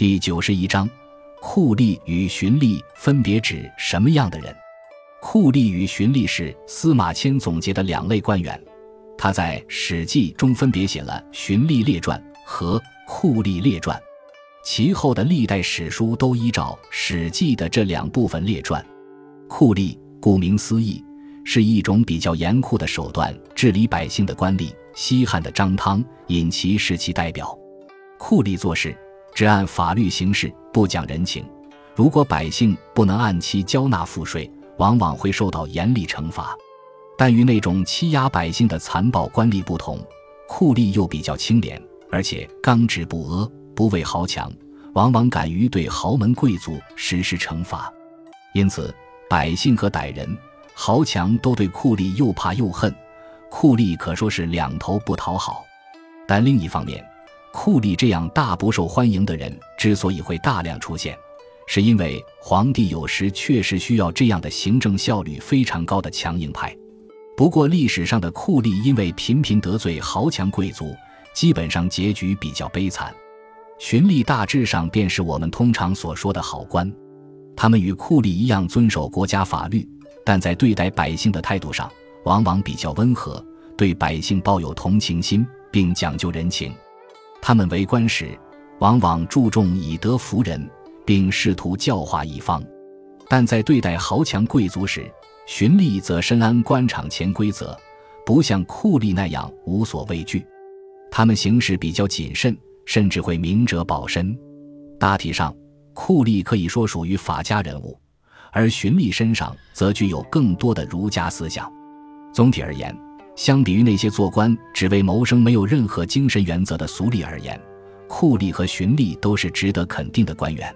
第九十一章，酷吏与循吏分别指什么样的人？酷吏与循吏是司马迁总结的两类官员，他在《史记》中分别写了《循吏列传》和《酷吏列传》，其后的历代史书都依照《史记》的这两部分列传。酷吏顾名思义，是一种比较严酷的手段治理百姓的官吏。西汉的张汤、尹齐是其代表。酷吏做事只按法律行事，不讲人情。如果百姓不能按期交纳赋税，往往会受到严厉惩罚。但与那种欺压百姓的残暴官吏不同，酷吏又比较清廉，而且刚直不阿，不畏豪强，往往敢于对豪门贵族实施惩罚。因此，百姓和歹人、豪强都对酷吏又怕又恨。酷吏可说是两头不讨好。但另一方面，酷吏这样大不受欢迎的人之所以会大量出现，是因为皇帝有时确实需要这样的行政效率非常高的强硬派。不过，历史上的酷吏因为频频得罪豪强贵族，基本上结局比较悲惨。循吏大致上便是我们通常所说的好官，他们与酷吏一样遵守国家法律，但在对待百姓的态度上往往比较温和，对百姓抱有同情心，并讲究人情。他们为官时，往往注重以德服人，并试图教化一方；但在对待豪强贵族时，循吏则深谙官场潜规则，不像酷吏那样无所畏惧。他们行事比较谨慎，甚至会明哲保身。大体上，酷吏可以说属于法家人物，而循吏身上则具有更多的儒家思想。总体而言。相比于那些做官只为谋生、没有任何精神原则的俗吏而言，酷吏和循吏都是值得肯定的官员。